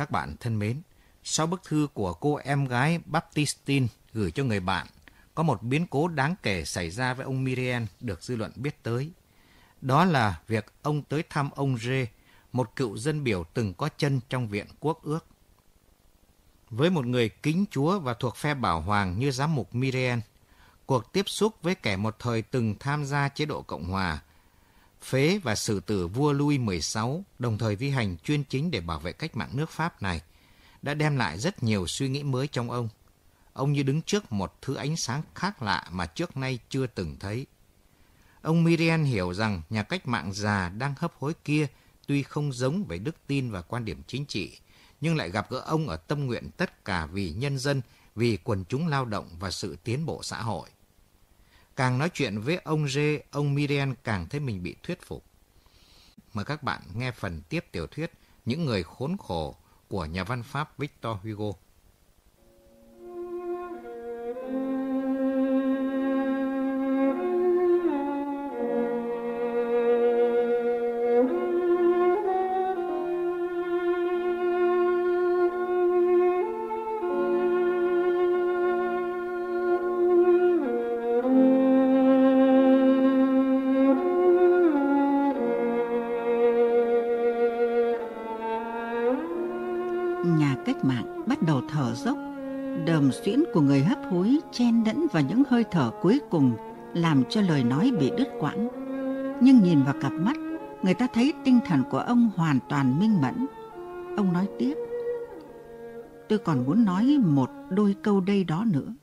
Các bạn thân mến, sau bức thư của cô em gái Baptistine gửi cho người bạn, có một biến cố đáng kể xảy ra với ông Miriam được dư luận biết tới. Đó là việc ông tới thăm ông Rê, một cựu dân biểu từng có chân trong viện quốc ước. Với một người kính chúa và thuộc phe bảo hoàng như giám mục Miriam, cuộc tiếp xúc với kẻ một thời từng tham gia chế độ Cộng Hòa, phế và xử tử vua Louis XVI, đồng thời vi hành chuyên chính để bảo vệ cách mạng nước Pháp này, đã đem lại rất nhiều suy nghĩ mới trong ông. Ông như đứng trước một thứ ánh sáng khác lạ mà trước nay chưa từng thấy. Ông Miriam hiểu rằng nhà cách mạng già đang hấp hối kia tuy không giống về đức tin và quan điểm chính trị, nhưng lại gặp gỡ ông ở tâm nguyện tất cả vì nhân dân, vì quần chúng lao động và sự tiến bộ xã hội. Càng nói chuyện với ông Dê, ông Miriam càng thấy mình bị thuyết phục. Mời các bạn nghe phần tiếp tiểu thuyết Những người khốn khổ của nhà văn Pháp Victor Hugo. Của người hấp hối chen lẫn vào những hơi thở cuối cùng làm cho lời nói bị đứt quãng. Nhưng nhìn vào cặp mắt, người ta thấy tinh thần của ông hoàn toàn minh mẫn. Ông nói tiếp. Tôi còn muốn nói một đôi câu đây đó nữa.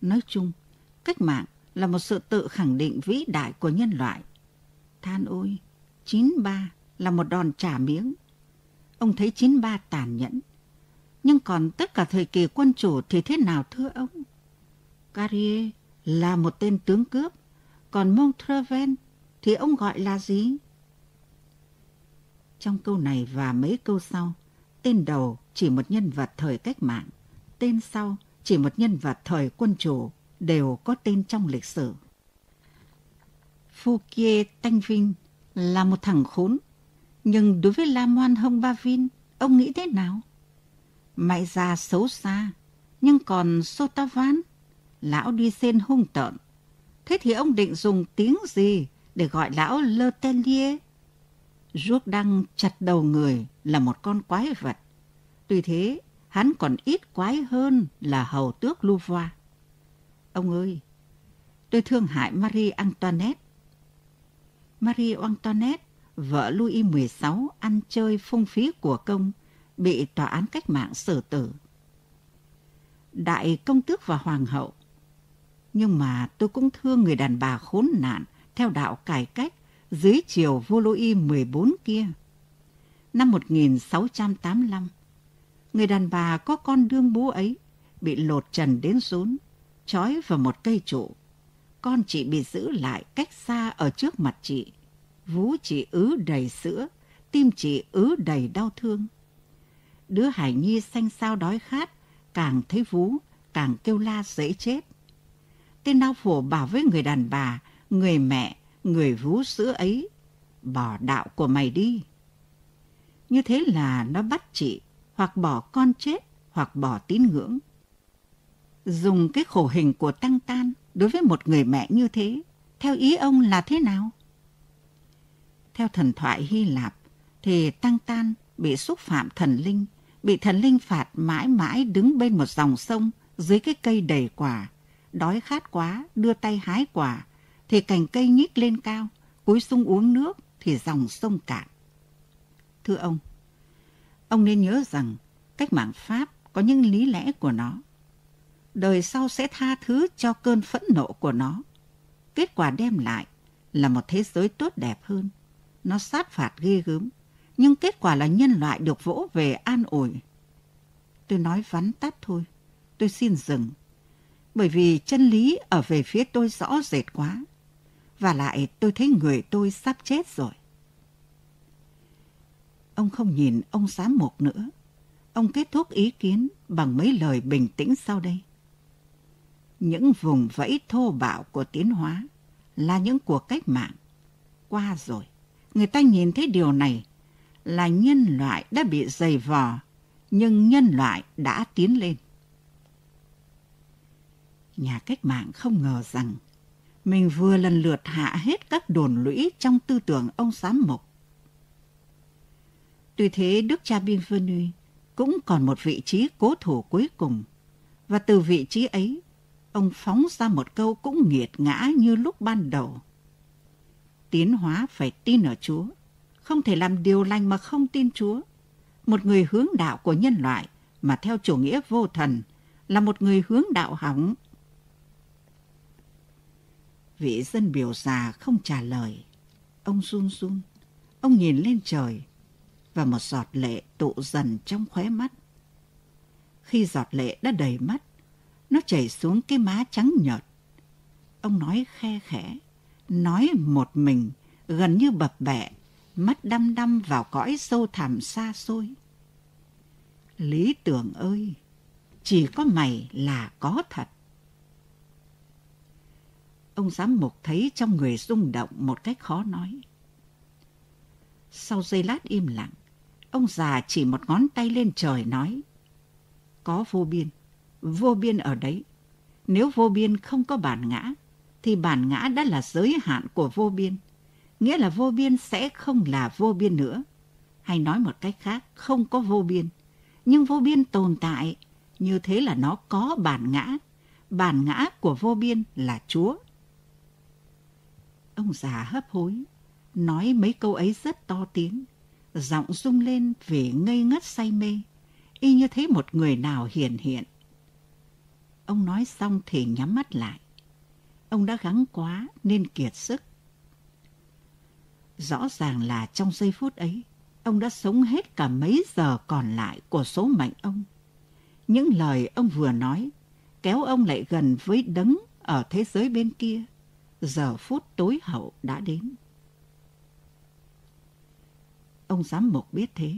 Nói chung, cách mạng là một sự tự khẳng định vĩ đại của nhân loại. Than ôi, 93 là một đòn trả miếng. Ông thấy 93 tàn nhẫn, nhưng còn tất cả thời kỳ quân chủ thì thế nào thưa ông? Carrier là một tên tướng cướp, còn Montrevel thì ông gọi là gì? Trong câu này và mấy câu sau, tên đầu chỉ một nhân vật thời cách mạng, tên sau chỉ một nhân vật thời quân chủ đều có tên trong lịch sử. Fouquier Tanh Vinh là một thằng khốn, nhưng đối với Lamoan Moine Hông Ba Vin, ông nghĩ thế nào? Mại già xấu xa, nhưng còn Sotavan, lão đi xên hung tợn. Thế thì ông định dùng tiếng gì để gọi lão Le Tellier? Ruốc đăng chặt đầu người là một con quái vật. Tuy thế, hắn còn ít quái hơn là hầu tước Louvois. Ông ơi, tôi thương hại Marie Antoinette. Marie Antoinette, vợ Louis XVI ăn chơi phung phí của công, bị tòa án cách mạng xử tử. Đại công tước và hoàng hậu. Nhưng mà tôi cũng thương người đàn bà khốn nạn theo đạo cải cách dưới triều vua louis 14 kia. Năm 1685, người đàn bà có con đương bố ấy bị lột trần đến rốn, trói vào một cây trụ. Con chị bị giữ lại cách xa ở trước mặt chị. Vú chị ứ đầy sữa, tim chị ứ đầy đau thương đứa Hải Nhi xanh sao đói khát, càng thấy vú, càng kêu la dễ chết. Tên đau phổ bảo với người đàn bà, người mẹ, người vú sữa ấy, bỏ đạo của mày đi. Như thế là nó bắt chị, hoặc bỏ con chết, hoặc bỏ tín ngưỡng. Dùng cái khổ hình của Tăng Tan đối với một người mẹ như thế, theo ý ông là thế nào? Theo thần thoại Hy Lạp, thì Tăng Tan bị xúc phạm thần linh bị thần linh phạt mãi mãi đứng bên một dòng sông dưới cái cây đầy quả. Đói khát quá, đưa tay hái quả, thì cành cây nhích lên cao, cúi xuống uống nước thì dòng sông cạn. Thưa ông, ông nên nhớ rằng cách mạng Pháp có những lý lẽ của nó. Đời sau sẽ tha thứ cho cơn phẫn nộ của nó. Kết quả đem lại là một thế giới tốt đẹp hơn. Nó sát phạt ghê gớm, nhưng kết quả là nhân loại được vỗ về an ủi. Tôi nói vắn tắt thôi, tôi xin dừng. Bởi vì chân lý ở về phía tôi rõ rệt quá. Và lại tôi thấy người tôi sắp chết rồi. Ông không nhìn ông giám mục nữa. Ông kết thúc ý kiến bằng mấy lời bình tĩnh sau đây. Những vùng vẫy thô bạo của tiến hóa là những cuộc cách mạng. Qua rồi, người ta nhìn thấy điều này là nhân loại đã bị dày vò, nhưng nhân loại đã tiến lên. Nhà cách mạng không ngờ rằng mình vừa lần lượt hạ hết các đồn lũy trong tư tưởng ông giám mục. Tuy thế Đức cha Bienvenu cũng còn một vị trí cố thủ cuối cùng, và từ vị trí ấy, ông phóng ra một câu cũng nghiệt ngã như lúc ban đầu. Tiến hóa phải tin ở Chúa, không thể làm điều lành mà không tin Chúa. Một người hướng đạo của nhân loại mà theo chủ nghĩa vô thần là một người hướng đạo hỏng Vị dân biểu già không trả lời. Ông run run. Ông nhìn lên trời và một giọt lệ tụ dần trong khóe mắt. Khi giọt lệ đã đầy mắt, nó chảy xuống cái má trắng nhợt. Ông nói khe khẽ, nói một mình, gần như bập bẹ, mắt đăm đăm vào cõi sâu thẳm xa xôi. Lý tưởng ơi, chỉ có mày là có thật ông giám mục thấy trong người rung động một cách khó nói. Sau giây lát im lặng, ông già chỉ một ngón tay lên trời nói, có vô biên, vô biên ở đấy. Nếu vô biên không có bản ngã, thì bản ngã đã là giới hạn của vô biên. Nghĩa là vô biên sẽ không là vô biên nữa. Hay nói một cách khác, không có vô biên. Nhưng vô biên tồn tại, như thế là nó có bản ngã. Bản ngã của vô biên là Chúa. Ông già hấp hối, nói mấy câu ấy rất to tiếng, giọng rung lên vì ngây ngất say mê, y như thấy một người nào hiền hiện. Ông nói xong thì nhắm mắt lại. Ông đã gắng quá nên kiệt sức. Rõ ràng là trong giây phút ấy, ông đã sống hết cả mấy giờ còn lại của số mệnh ông. Những lời ông vừa nói kéo ông lại gần với đấng ở thế giới bên kia giờ phút tối hậu đã đến. Ông giám mục biết thế.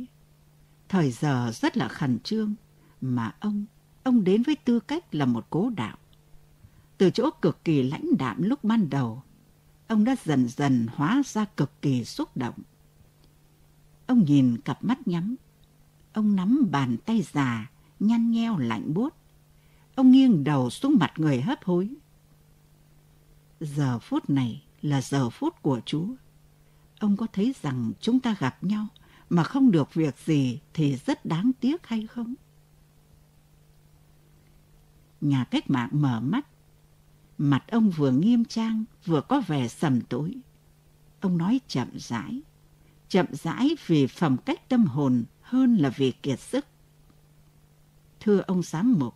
Thời giờ rất là khẩn trương, mà ông, ông đến với tư cách là một cố đạo. Từ chỗ cực kỳ lãnh đạm lúc ban đầu, ông đã dần dần hóa ra cực kỳ xúc động. Ông nhìn cặp mắt nhắm, ông nắm bàn tay già, nhăn nheo lạnh buốt. Ông nghiêng đầu xuống mặt người hấp hối. Giờ phút này là giờ phút của Chúa. Ông có thấy rằng chúng ta gặp nhau mà không được việc gì thì rất đáng tiếc hay không? Nhà cách mạng mở mắt. Mặt ông vừa nghiêm trang, vừa có vẻ sầm tối. Ông nói chậm rãi. Chậm rãi vì phẩm cách tâm hồn hơn là vì kiệt sức. Thưa ông giám mục,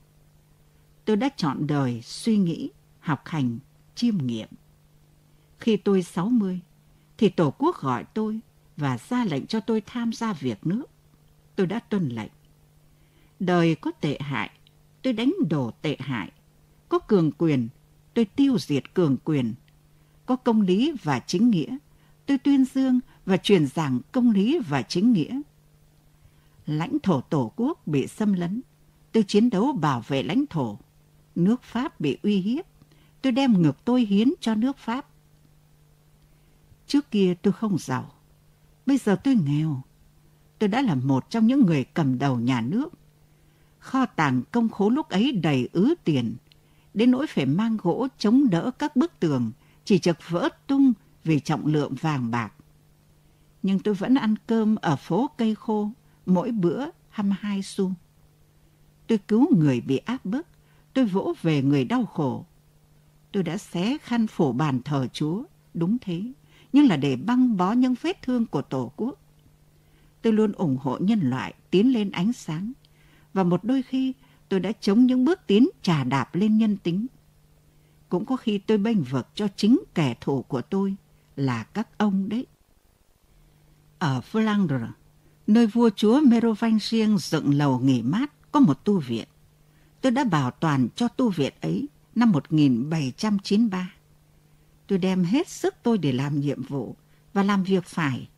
tôi đã chọn đời suy nghĩ, học hành chiêm nghiệm. Khi tôi 60, thì Tổ quốc gọi tôi và ra lệnh cho tôi tham gia việc nước. Tôi đã tuân lệnh. Đời có tệ hại, tôi đánh đổ tệ hại. Có cường quyền, tôi tiêu diệt cường quyền. Có công lý và chính nghĩa, tôi tuyên dương và truyền giảng công lý và chính nghĩa. Lãnh thổ Tổ quốc bị xâm lấn, tôi chiến đấu bảo vệ lãnh thổ. Nước Pháp bị uy hiếp, tôi đem ngược tôi hiến cho nước Pháp. Trước kia tôi không giàu, bây giờ tôi nghèo. Tôi đã là một trong những người cầm đầu nhà nước. Kho tàng công khố lúc ấy đầy ứ tiền, đến nỗi phải mang gỗ chống đỡ các bức tường, chỉ chật vỡ tung vì trọng lượng vàng bạc. Nhưng tôi vẫn ăn cơm ở phố cây khô, mỗi bữa 22 xu. Tôi cứu người bị áp bức, tôi vỗ về người đau khổ, tôi đã xé khăn phủ bàn thờ Chúa, đúng thế, nhưng là để băng bó những vết thương của Tổ quốc. Tôi luôn ủng hộ nhân loại tiến lên ánh sáng, và một đôi khi tôi đã chống những bước tiến trà đạp lên nhân tính. Cũng có khi tôi bênh vực cho chính kẻ thù của tôi là các ông đấy. Ở Flandre, nơi vua chúa Merovingian dựng lầu nghỉ mát có một tu viện. Tôi đã bảo toàn cho tu viện ấy năm 1793. Tôi đem hết sức tôi để làm nhiệm vụ và làm việc phải.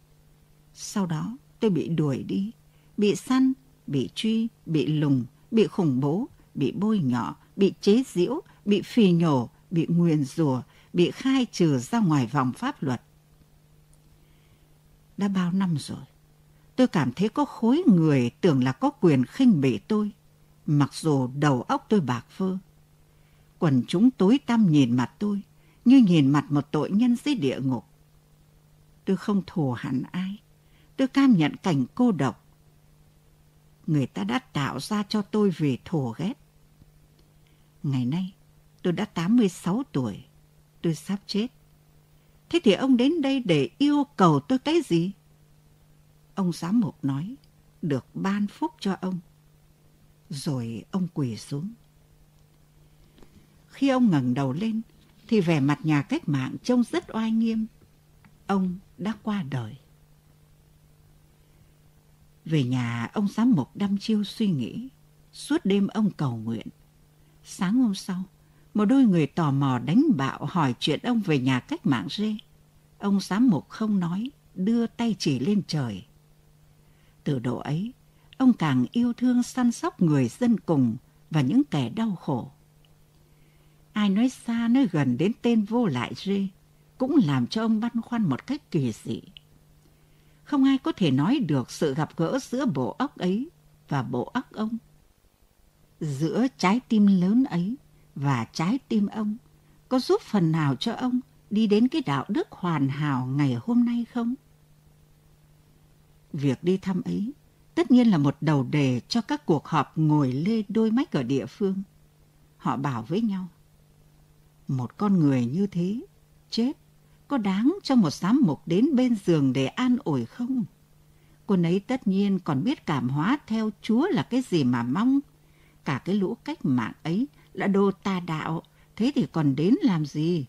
Sau đó tôi bị đuổi đi, bị săn, bị truy, bị lùng, bị khủng bố, bị bôi nhọ, bị chế giễu, bị phì nhổ, bị nguyền rủa, bị khai trừ ra ngoài vòng pháp luật. Đã bao năm rồi, tôi cảm thấy có khối người tưởng là có quyền khinh bỉ tôi, mặc dù đầu óc tôi bạc phơ. Quần chúng tối tăm nhìn mặt tôi, như nhìn mặt một tội nhân dưới địa ngục. Tôi không thù hẳn ai, tôi cam nhận cảnh cô độc. Người ta đã tạo ra cho tôi về thù ghét. Ngày nay, tôi đã 86 tuổi, tôi sắp chết. Thế thì ông đến đây để yêu cầu tôi cái gì? Ông giám mục nói, được ban phúc cho ông. Rồi ông quỳ xuống. Khi ông ngẩng đầu lên, thì vẻ mặt nhà cách mạng trông rất oai nghiêm. Ông đã qua đời. Về nhà, ông giám mục đăm chiêu suy nghĩ. Suốt đêm ông cầu nguyện. Sáng hôm sau, một đôi người tò mò đánh bạo hỏi chuyện ông về nhà cách mạng rê. Ông giám mục không nói, đưa tay chỉ lên trời. Từ độ ấy, ông càng yêu thương săn sóc người dân cùng và những kẻ đau khổ. Ai nói xa nói gần đến tên vô lại rê cũng làm cho ông băn khoăn một cách kỳ dị. Không ai có thể nói được sự gặp gỡ giữa bộ óc ấy và bộ óc ông. Giữa trái tim lớn ấy và trái tim ông có giúp phần nào cho ông đi đến cái đạo đức hoàn hảo ngày hôm nay không? Việc đi thăm ấy tất nhiên là một đầu đề cho các cuộc họp ngồi lê đôi mách ở địa phương. Họ bảo với nhau, một con người như thế, chết, có đáng cho một giám mục đến bên giường để an ủi không? Cô ấy tất nhiên còn biết cảm hóa theo Chúa là cái gì mà mong. Cả cái lũ cách mạng ấy là đồ tà đạo, thế thì còn đến làm gì?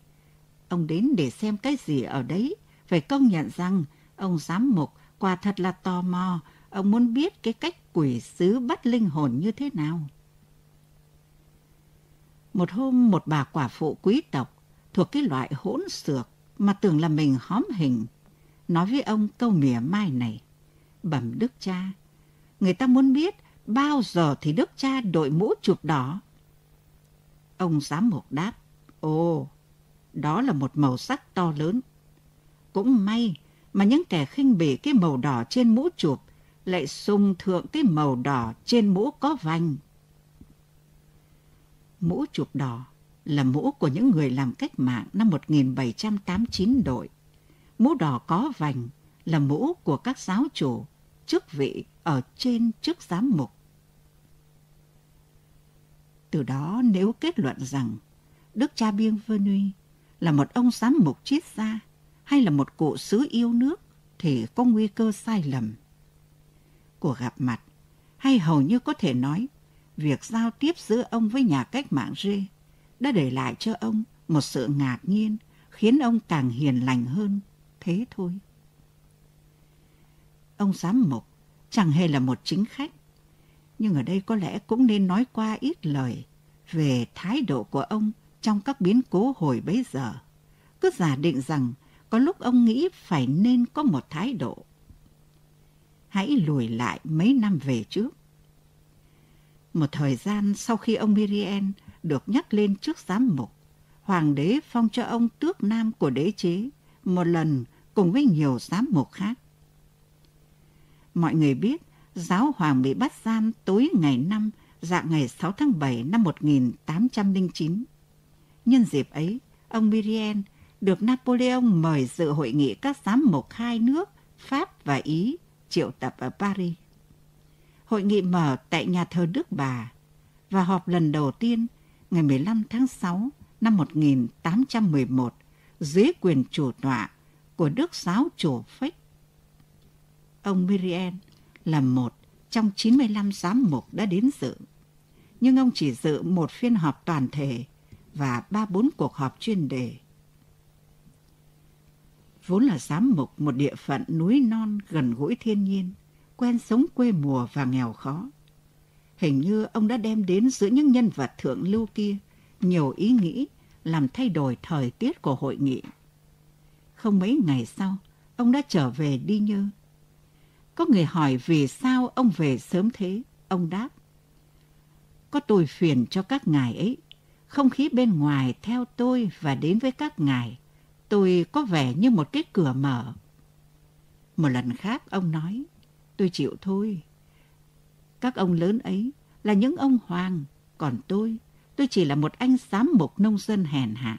Ông đến để xem cái gì ở đấy, phải công nhận rằng ông giám mục quả thật là tò mò, ông muốn biết cái cách quỷ sứ bắt linh hồn như thế nào. Một hôm một bà quả phụ quý tộc thuộc cái loại hỗn xược mà tưởng là mình hóm hình, nói với ông câu mỉa mai này. Bẩm đức cha, người ta muốn biết bao giờ thì đức cha đội mũ chụp đỏ. Ông giám mục đáp, ồ, đó là một màu sắc to lớn. Cũng may mà những kẻ khinh bỉ cái màu đỏ trên mũ chụp lại sung thượng cái màu đỏ trên mũ có vành. Mũ chụp đỏ là mũ của những người làm cách mạng năm 1789 đội. Mũ đỏ có vành là mũ của các giáo chủ, chức vị ở trên chức giám mục. Từ đó nếu kết luận rằng Đức cha Biên Verneuil là một ông giám mục triết gia hay là một cụ sứ yêu nước thì có nguy cơ sai lầm. Cuộc gặp mặt hay hầu như có thể nói việc giao tiếp giữa ông với nhà cách mạng Rê đã để lại cho ông một sự ngạc nhiên khiến ông càng hiền lành hơn, thế thôi. Ông giám mục chẳng hề là một chính khách, nhưng ở đây có lẽ cũng nên nói qua ít lời về thái độ của ông trong các biến cố hồi bấy giờ. Cứ giả định rằng có lúc ông nghĩ phải nên có một thái độ. Hãy lùi lại mấy năm về trước. Một thời gian sau khi ông Miriam được nhắc lên trước giám mục, hoàng đế phong cho ông tước nam của đế chế một lần cùng với nhiều giám mục khác. Mọi người biết giáo hoàng bị bắt giam tối ngày 5 dạng ngày 6 tháng 7 năm 1809. Nhân dịp ấy, ông Miriam được Napoleon mời dự hội nghị các giám mục hai nước Pháp và Ý triệu tập ở Paris. Hội nghị mở tại nhà thờ Đức Bà và họp lần đầu tiên ngày 15 tháng 6 năm 1811 dưới quyền chủ tọa của Đức Giáo chủ Phích. Ông Miriam là một trong 95 giám mục đã đến dự. Nhưng ông chỉ dự một phiên họp toàn thể và ba bốn cuộc họp chuyên đề vốn là giám mục một địa phận núi non gần gũi thiên nhiên, quen sống quê mùa và nghèo khó. Hình như ông đã đem đến giữa những nhân vật thượng lưu kia nhiều ý nghĩ làm thay đổi thời tiết của hội nghị. Không mấy ngày sau, ông đã trở về đi như Có người hỏi vì sao ông về sớm thế, ông đáp. Có tôi phiền cho các ngài ấy, không khí bên ngoài theo tôi và đến với các ngài tôi có vẻ như một cái cửa mở. Một lần khác ông nói, tôi chịu thôi. Các ông lớn ấy là những ông hoàng, còn tôi, tôi chỉ là một anh giám mục nông dân hèn hạ.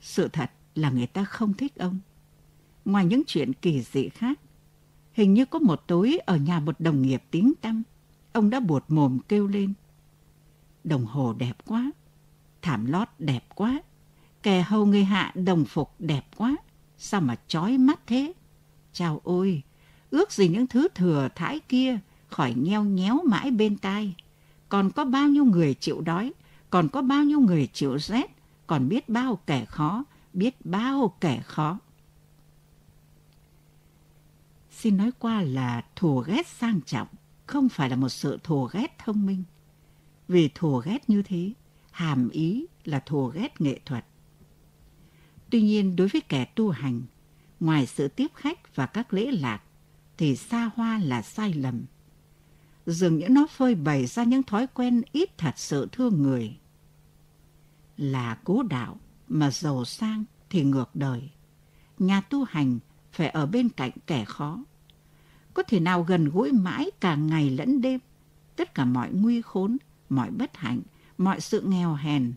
Sự thật là người ta không thích ông. Ngoài những chuyện kỳ dị khác, hình như có một tối ở nhà một đồng nghiệp tiếng tăm, ông đã buột mồm kêu lên. Đồng hồ đẹp quá, thảm lót đẹp quá, kè hầu người hạ đồng phục đẹp quá, sao mà chói mắt thế? Chào ôi, ước gì những thứ thừa thãi kia khỏi nheo nhéo mãi bên tai. Còn có bao nhiêu người chịu đói, còn có bao nhiêu người chịu rét, còn biết bao kẻ khó, biết bao kẻ khó. Xin nói qua là thù ghét sang trọng, không phải là một sự thù ghét thông minh. Vì thù ghét như thế, hàm ý là thù ghét nghệ thuật. Tuy nhiên đối với kẻ tu hành, ngoài sự tiếp khách và các lễ lạc, thì xa hoa là sai lầm. Dường như nó phơi bày ra những thói quen ít thật sự thương người. Là cố đạo mà giàu sang thì ngược đời. Nhà tu hành phải ở bên cạnh kẻ khó. Có thể nào gần gũi mãi cả ngày lẫn đêm, tất cả mọi nguy khốn, mọi bất hạnh, mọi sự nghèo hèn,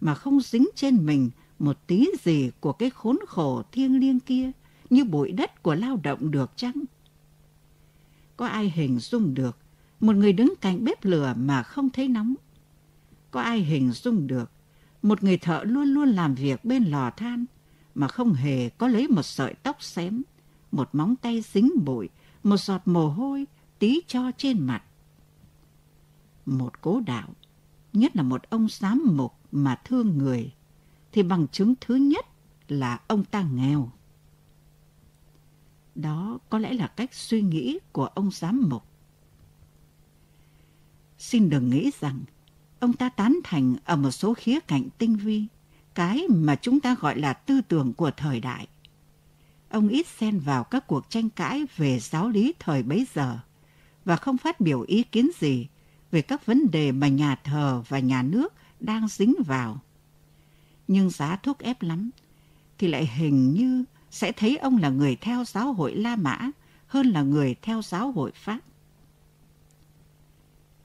mà không dính trên mình một tí gì của cái khốn khổ thiêng liêng kia như bụi đất của lao động được chăng? Có ai hình dung được một người đứng cạnh bếp lửa mà không thấy nóng? Có ai hình dung được một người thợ luôn luôn làm việc bên lò than mà không hề có lấy một sợi tóc xém, một móng tay dính bụi, một giọt mồ hôi tí cho trên mặt? Một cố đạo, nhất là một ông giám mục mà thương người, thì bằng chứng thứ nhất là ông ta nghèo. Đó có lẽ là cách suy nghĩ của ông giám mục. Xin đừng nghĩ rằng ông ta tán thành ở một số khía cạnh tinh vi, cái mà chúng ta gọi là tư tưởng của thời đại. Ông ít xen vào các cuộc tranh cãi về giáo lý thời bấy giờ và không phát biểu ý kiến gì về các vấn đề mà nhà thờ và nhà nước đang dính vào. Nhưng giá thuốc ép lắm, thì lại hình như sẽ thấy ông là người theo giáo hội La Mã hơn là người theo giáo hội Pháp.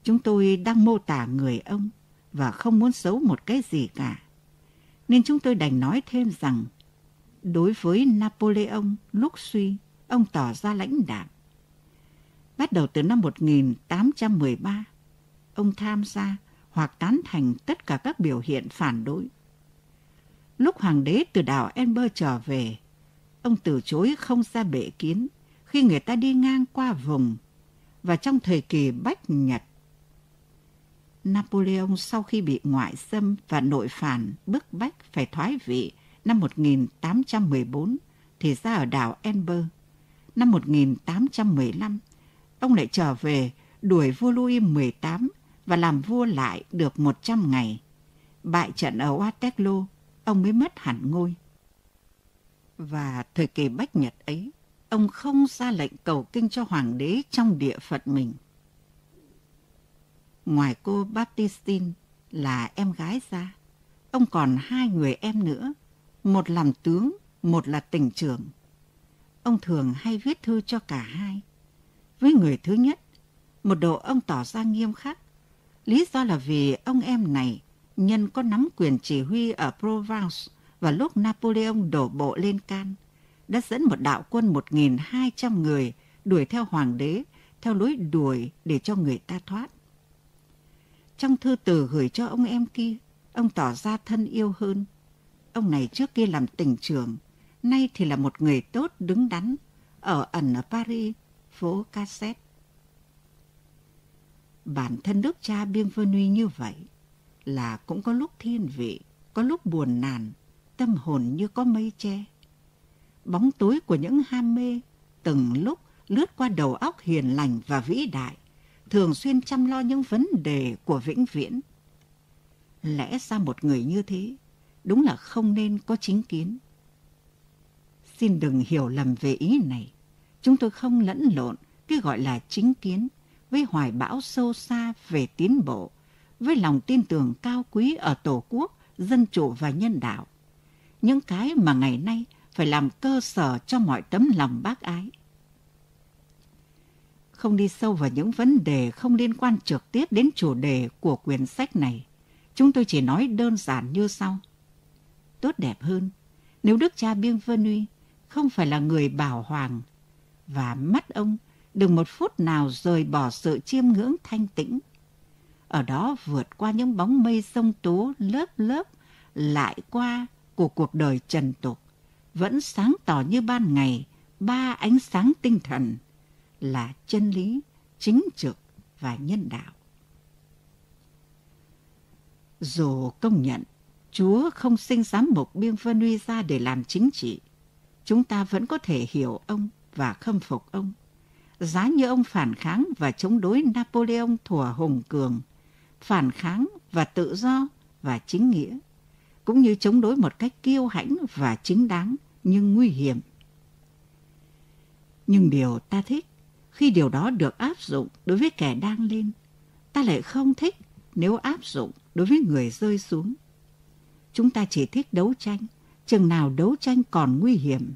Chúng tôi đang mô tả người ông và không muốn xấu một cái gì cả. Nên chúng tôi đành nói thêm rằng đối với Napoleon lúc suy, ông tỏ ra lãnh đạm. Bắt đầu từ năm 1813, ông tham gia hoặc tán thành tất cả các biểu hiện phản đối. Lúc hoàng đế từ đảo Ember trở về, ông từ chối không ra bệ kiến khi người ta đi ngang qua vùng và trong thời kỳ Bách Nhật. Napoleon sau khi bị ngoại xâm và nội phản bức bách phải thoái vị năm 1814 thì ra ở đảo Ember. Năm 1815, ông lại trở về đuổi vua Louis XVIII và làm vua lại được 100 ngày. Bại trận ở Waterloo, ông mới mất hẳn ngôi. Và thời kỳ Bách Nhật ấy, ông không ra lệnh cầu kinh cho hoàng đế trong địa phận mình. Ngoài cô Baptistine là em gái ra, ông còn hai người em nữa, một làm tướng, một là tỉnh trưởng. Ông thường hay viết thư cho cả hai. Với người thứ nhất, một độ ông tỏ ra nghiêm khắc, Lý do là vì ông em này nhân có nắm quyền chỉ huy ở Provence và lúc Napoleon đổ bộ lên Can, đã dẫn một đạo quân 1.200 người đuổi theo hoàng đế theo lối đuổi để cho người ta thoát. Trong thư từ gửi cho ông em kia, ông tỏ ra thân yêu hơn. Ông này trước kia làm tỉnh trưởng, nay thì là một người tốt đứng đắn, ở ẩn ở Paris, phố Cassette. Bản thân đức cha Bienvenue như vậy là cũng có lúc thiên vị, có lúc buồn nản, tâm hồn như có mây che. Bóng tối của những ham mê từng lúc lướt qua đầu óc hiền lành và vĩ đại, thường xuyên chăm lo những vấn đề của vĩnh viễn. Lẽ ra một người như thế, đúng là không nên có chính kiến. Xin đừng hiểu lầm về ý này. Chúng tôi không lẫn lộn cái gọi là chính kiến với hoài bão sâu xa về tiến bộ, với lòng tin tưởng cao quý ở Tổ quốc, dân chủ và nhân đạo. Những cái mà ngày nay phải làm cơ sở cho mọi tấm lòng bác ái. không đi sâu vào những vấn đề không liên quan trực tiếp đến chủ đề của quyển sách này, chúng tôi chỉ nói đơn giản như sau. Tốt đẹp hơn, nếu đức cha biên văn uy không phải là người bảo hoàng, và mắt ông đừng một phút nào rời bỏ sự chiêm ngưỡng thanh tĩnh. Ở đó vượt qua những bóng mây sông tố lớp lớp, lại qua của cuộc đời trần tục, vẫn sáng tỏ như ban ngày, ba ánh sáng tinh thần là chân lý, chính trực và nhân đạo. Dù công nhận Chúa không sinh giám mục Biên Vân Uy ra để làm chính trị, chúng ta vẫn có thể hiểu ông và khâm phục ông. Giá như ông phản kháng và chống đối Napoleon thủa hùng cường, phản kháng và tự do và chính nghĩa, cũng như chống đối một cách kiêu hãnh và chính đáng nhưng nguy hiểm. Nhưng điều ta thích khi điều đó được áp dụng đối với kẻ đang lên, ta lại không thích nếu áp dụng đối với người rơi xuống. Chúng ta chỉ thích đấu tranh, chừng nào đấu tranh còn nguy hiểm.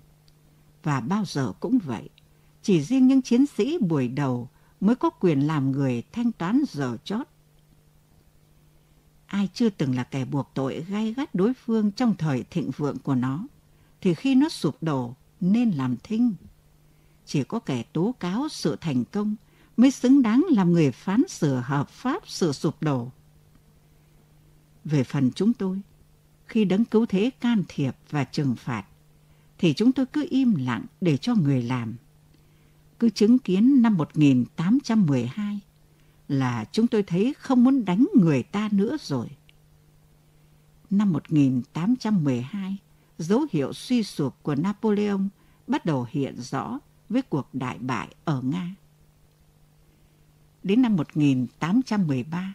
Và bao giờ cũng vậy, chỉ riêng những chiến sĩ buổi đầu mới có quyền làm người thanh toán giờ chót. Ai chưa từng là kẻ buộc tội gay gắt đối phương trong thời thịnh vượng của nó, thì khi nó sụp đổ nên làm thinh. Chỉ có kẻ tố cáo sự thành công mới xứng đáng làm người phán xử hợp pháp sự sụp đổ. Về phần chúng tôi, khi đấng cứu thế can thiệp và trừng phạt, thì chúng tôi cứ im lặng để cho người làm. Cứ chứng kiến năm 1812 là chúng tôi thấy không muốn đánh người ta nữa rồi. Năm 1812, dấu hiệu suy sụp của Napoleon bắt đầu hiện rõ với cuộc đại bại ở Nga. Đến năm 1813,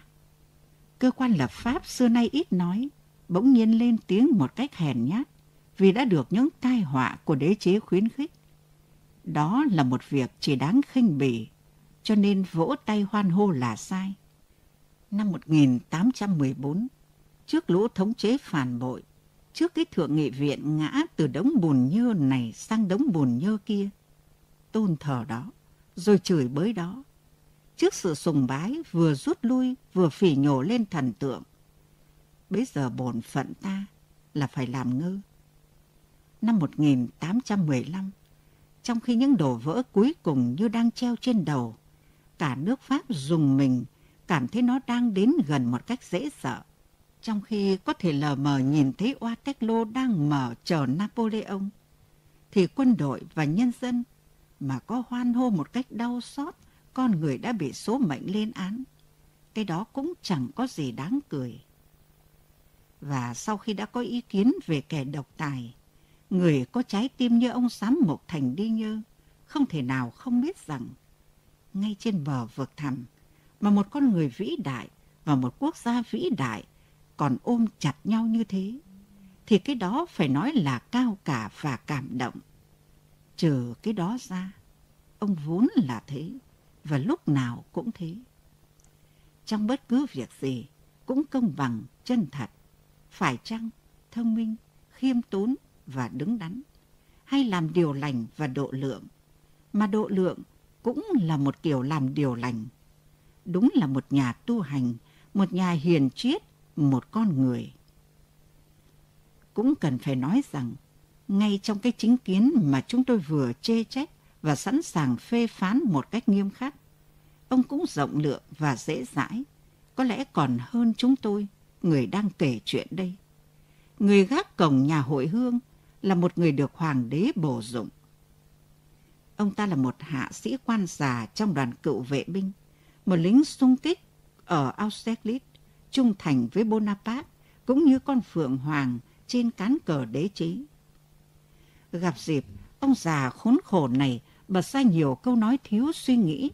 cơ quan lập pháp xưa nay ít nói, bỗng nhiên lên tiếng một cách hèn nhát vì đã được những tai họa của đế chế khuyến khích. Đó là một việc chỉ đáng khinh bỉ, cho nên vỗ tay hoan hô là sai. Năm 1814, trước lũ thống chế phản bội, trước cái thượng nghị viện ngã từ đống bùn nhơ này sang đống bùn nhơ kia, tôn thờ đó, rồi chửi bới đó. Trước sự sùng bái vừa rút lui vừa phỉ nhổ lên thần tượng. Bây giờ bổn phận ta là phải làm ngơ. Năm 1815, trong khi những đồ vỡ cuối cùng như đang treo trên đầu, cả nước Pháp dùng mình, cảm thấy nó đang đến gần một cách dễ sợ. Trong khi có thể lờ mờ nhìn thấy Waterloo đang mở chờ Napoleon, thì quân đội và nhân dân mà có hoan hô một cách đau xót con người đã bị số mệnh lên án. Cái đó cũng chẳng có gì đáng cười. Và sau khi đã có ý kiến về kẻ độc tài, người có trái tim như ông Sám Mộc Thành Đi Nhơ không thể nào không biết rằng ngay trên bờ vực thẳm mà một con người vĩ đại và một quốc gia vĩ đại còn ôm chặt nhau như thế thì cái đó phải nói là cao cả và cảm động. Trừ cái đó ra, ông vốn là thế và lúc nào cũng thế. Trong bất cứ việc gì cũng công bằng, chân thật, phải chăng, thông minh, khiêm tốn và đứng đắn, hay làm điều lành và độ lượng, mà độ lượng cũng là một kiểu làm điều lành. Đúng là một nhà tu hành, một nhà hiền triết, một con người. Cũng cần phải nói rằng, ngay trong cái chính kiến mà chúng tôi vừa chê trách và sẵn sàng phê phán một cách nghiêm khắc, ông cũng rộng lượng và dễ dãi, có lẽ còn hơn chúng tôi, người đang kể chuyện đây. Người gác cổng nhà hội hương là một người được hoàng đế bổ dụng. Ông ta là một hạ sĩ quan già trong đoàn cựu vệ binh, một lính xung kích ở Austerlitz, trung thành với Bonaparte, cũng như con phượng hoàng trên cán cờ đế chế. Gặp dịp, ông già khốn khổ này bật ra nhiều câu nói thiếu suy nghĩ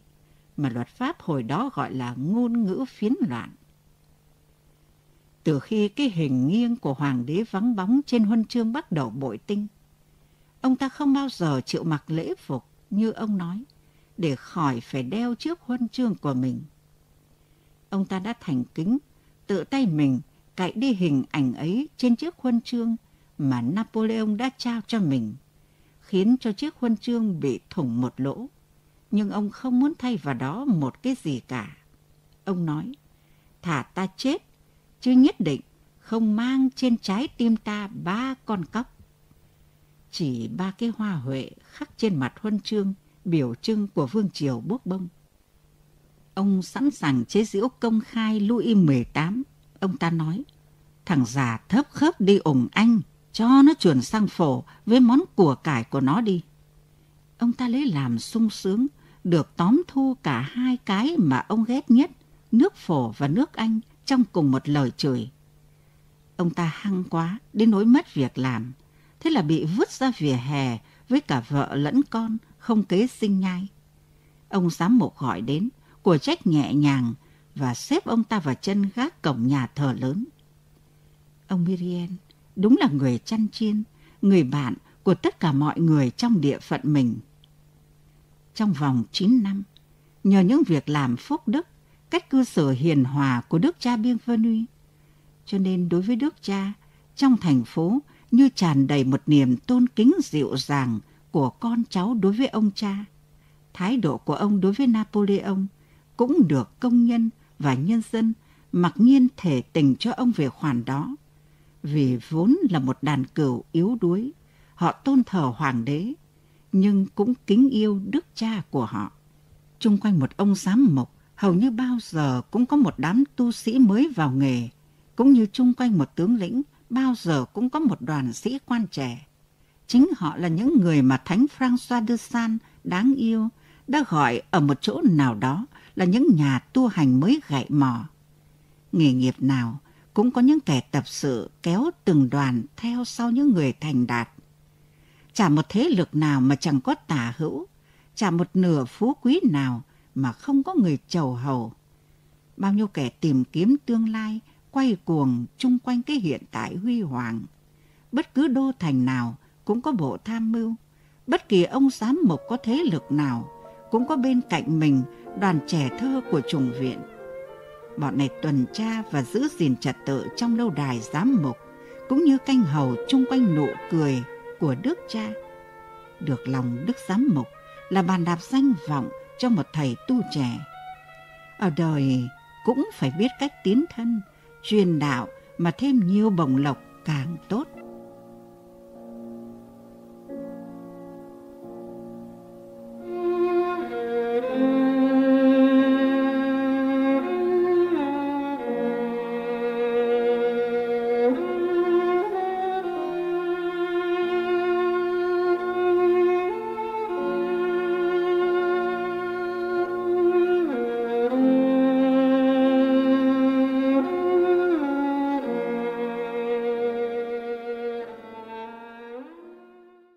mà luật pháp hồi đó gọi là ngôn ngữ phiến loạn. Từ khi cái hình nghiêng của hoàng đế vắng bóng trên huân chương bắt đầu bội tinh, ông ta không bao giờ chịu mặc lễ phục như ông nói, để khỏi phải đeo trước huân chương của mình. Ông ta đã thành kính, tự tay mình cạy đi hình ảnh ấy trên chiếc huân chương mà Napoleon đã trao cho mình, khiến cho chiếc huân chương bị thủng một lỗ nhưng ông không muốn thay vào đó một cái gì cả. Ông nói, thả ta chết, chứ nhất định không mang trên trái tim ta ba con cóc. Chỉ ba cái hoa huệ khắc trên mặt huân chương, biểu trưng của vương triều bốc bông. Ông sẵn sàng chế giễu công khai Louis XVIII. Ông ta nói, thằng già thấp khớp đi ủng anh, cho nó chuyển sang phổ với món của cải của nó đi. Ông ta lấy làm sung sướng, được tóm thu cả hai cái mà ông ghét nhất, nước phổ và nước Anh trong cùng một lời chửi. Ông ta hăng quá đến nỗi mất việc làm, thế là bị vứt ra vỉa hè với cả vợ lẫn con, không kế sinh nhai. Ông giám mục gọi đến, của trách nhẹ nhàng và xếp ông ta vào chân gác cổng nhà thờ lớn. Ông Miriam đúng là người chăn chiên, người bạn của tất cả mọi người trong địa phận mình. Trong vòng 9 năm, nhờ những việc làm phúc đức, cách cư xử hiền hòa của Đức cha Biên Vân Uy, cho nên đối với Đức cha, trong thành phố như tràn đầy một niềm tôn kính dịu dàng của con cháu đối với ông cha. Thái độ của ông đối với Napoleon cũng được công nhân và nhân dân mặc nhiên thể tình cho ông về khoản đó. Vì vốn là một đàn cừu yếu đuối, họ tôn thờ hoàng đế, nhưng cũng kính yêu đức cha của họ. Trung quanh một ông giám mục, hầu như bao giờ cũng có một đám tu sĩ mới vào nghề, cũng như chung quanh một tướng lĩnh, bao giờ cũng có một đoàn sĩ quan trẻ. Chính họ là những người mà Thánh François de San đáng yêu đã gọi ở một chỗ nào đó là những nhà tu hành mới gậy mò. Nghề nghiệp nào cũng có những kẻ tập sự kéo từng đoàn theo sau những người thành đạt. Chả một thế lực nào mà chẳng có tả hữu, chả một nửa phú quý nào mà không có người chầu hầu. Bao nhiêu kẻ tìm kiếm tương lai, quay cuồng chung quanh cái hiện tại huy hoàng. Bất cứ đô thành nào cũng có bộ tham mưu, bất kỳ ông giám mục có thế lực nào cũng có bên cạnh mình đoàn trẻ thơ của trùng viện. Bọn này tuần tra và giữ gìn trật tự trong lâu đài giám mục, cũng như canh hầu chung quanh nụ cười của Đức cha. Được lòng Đức giám mục là bàn đạp danh vọng cho một thầy tu trẻ. Ở đời cũng phải biết cách tiến thân, truyền đạo mà thêm nhiều bồng lộc càng tốt.